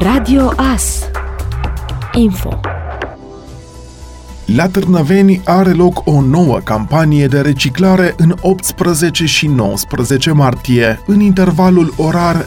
Radio AS Info la Târnăveni are loc o nouă campanie de reciclare în 18 și 19 martie, în intervalul orar 9-16.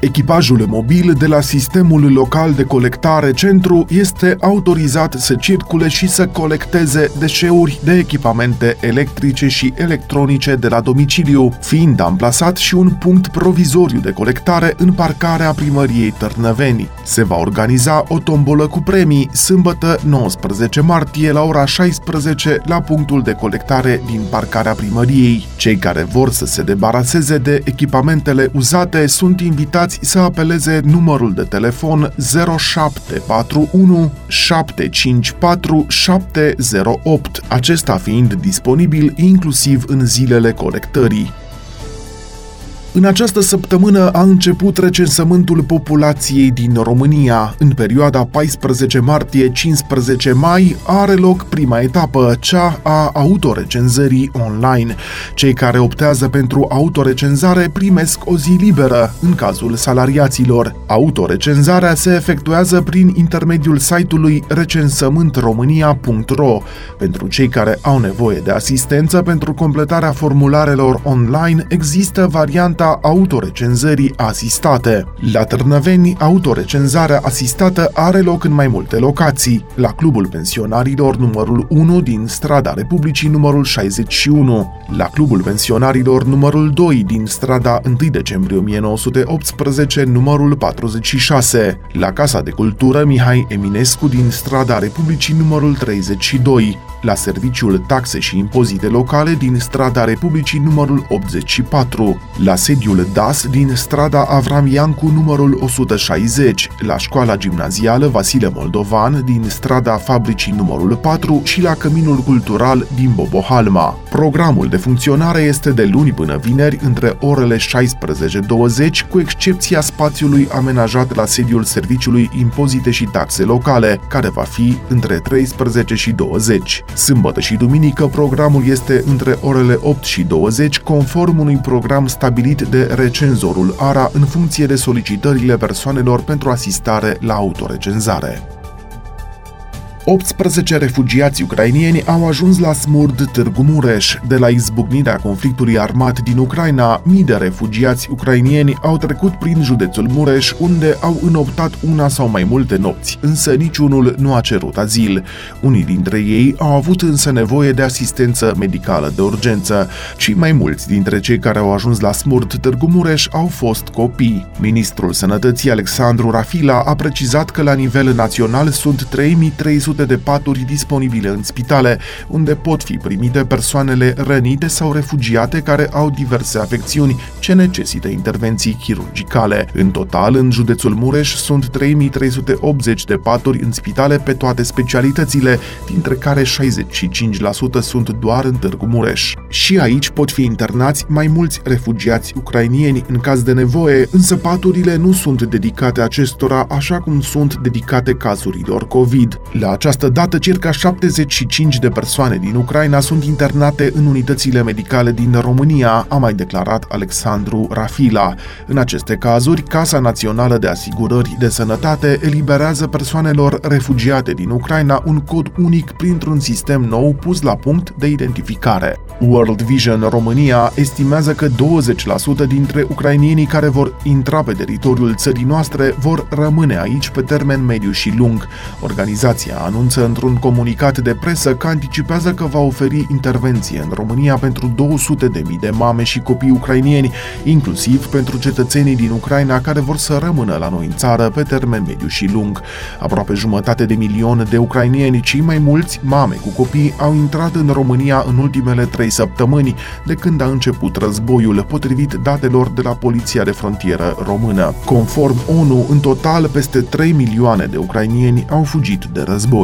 Echipajul mobil de la Sistemul Local de Colectare Centru este autorizat să circule și să colecteze deșeuri de echipamente electrice și electronice de la domiciliu, fiind amplasat și un punct provizoriu de colectare în parcarea primăriei Târnăveni. Se va organiza o tombolă cu premii sâmbătă 19 19 martie la ora 16 la punctul de colectare din parcarea primăriei. Cei care vor să se debaraseze de echipamentele uzate sunt invitați să apeleze numărul de telefon 0741 754 708, acesta fiind disponibil inclusiv în zilele colectării. În această săptămână a început recensământul populației din România. În perioada 14 martie-15 mai are loc prima etapă, cea a autorecenzării online. Cei care optează pentru autorecenzare primesc o zi liberă, în cazul salariaților. Autorecenzarea se efectuează prin intermediul site-ului recensământromânia.ro. Pentru cei care au nevoie de asistență pentru completarea formularelor online, există varianta varianta autorecenzării asistate. La Târnăveni, autorecenzarea asistată are loc în mai multe locații. La Clubul Pensionarilor numărul 1 din strada Republicii numărul 61, la Clubul Pensionarilor numărul 2 din strada 1 decembrie 1918 numărul 46, la Casa de Cultură Mihai Eminescu din strada Republicii numărul 32, la Serviciul Taxe și Impozite Locale din strada Republicii numărul 84, la sediul DAS din strada Avram Iancu numărul 160, la școala gimnazială Vasile Moldovan din strada Fabricii numărul 4 și la Căminul Cultural din Bobohalma. Programul de funcționare este de luni până vineri între orele 16-20, cu excepția spațiului amenajat la sediul Serviciului Impozite și Taxe Locale, care va fi între 13 și 20. Sâmbătă și duminică programul este între orele 8 și 20, conform unui program stabilit de recenzorul ARA în funcție de solicitările persoanelor pentru asistare la autorecenzare. 18 refugiați ucrainieni au ajuns la Smurd Târgu Mureș. De la izbucnirea conflictului armat din Ucraina, mii de refugiați ucrainieni au trecut prin județul Mureș, unde au înoptat una sau mai multe nopți, însă niciunul nu a cerut azil. Unii dintre ei au avut însă nevoie de asistență medicală de urgență și mai mulți dintre cei care au ajuns la Smurd Târgu Mureș au fost copii. Ministrul Sănătății Alexandru Rafila a precizat că la nivel național sunt 3300 sute de paturi disponibile în spitale, unde pot fi primite persoanele rănite sau refugiate care au diverse afecțiuni ce necesită intervenții chirurgicale. În total, în județul Mureș sunt 3380 de paturi în spitale pe toate specialitățile, dintre care 65% sunt doar în Târgu Mureș. Și aici pot fi internați mai mulți refugiați ucrainieni în caz de nevoie, însă paturile nu sunt dedicate acestora așa cum sunt dedicate cazurilor COVID. La această dată, circa 75 de persoane din Ucraina sunt internate în unitățile medicale din România, a mai declarat Alexandru Rafila. În aceste cazuri, Casa Națională de Asigurări de Sănătate eliberează persoanelor refugiate din Ucraina un cod unic printr-un sistem nou pus la punct de identificare. World Vision România estimează că 20% dintre ucrainienii care vor intra pe teritoriul țării noastre vor rămâne aici pe termen mediu și lung. Organizația anunță într-un comunicat de presă că anticipează că va oferi intervenție în România pentru 200 de mii de mame și copii ucrainieni, inclusiv pentru cetățenii din Ucraina care vor să rămână la noi în țară pe termen mediu și lung. Aproape jumătate de milion de ucrainieni, cei mai mulți mame cu copii, au intrat în România în ultimele trei săptămâni de când a început războiul, potrivit datelor de la Poliția de Frontieră Română. Conform ONU, în total peste 3 milioane de ucrainieni au fugit de război.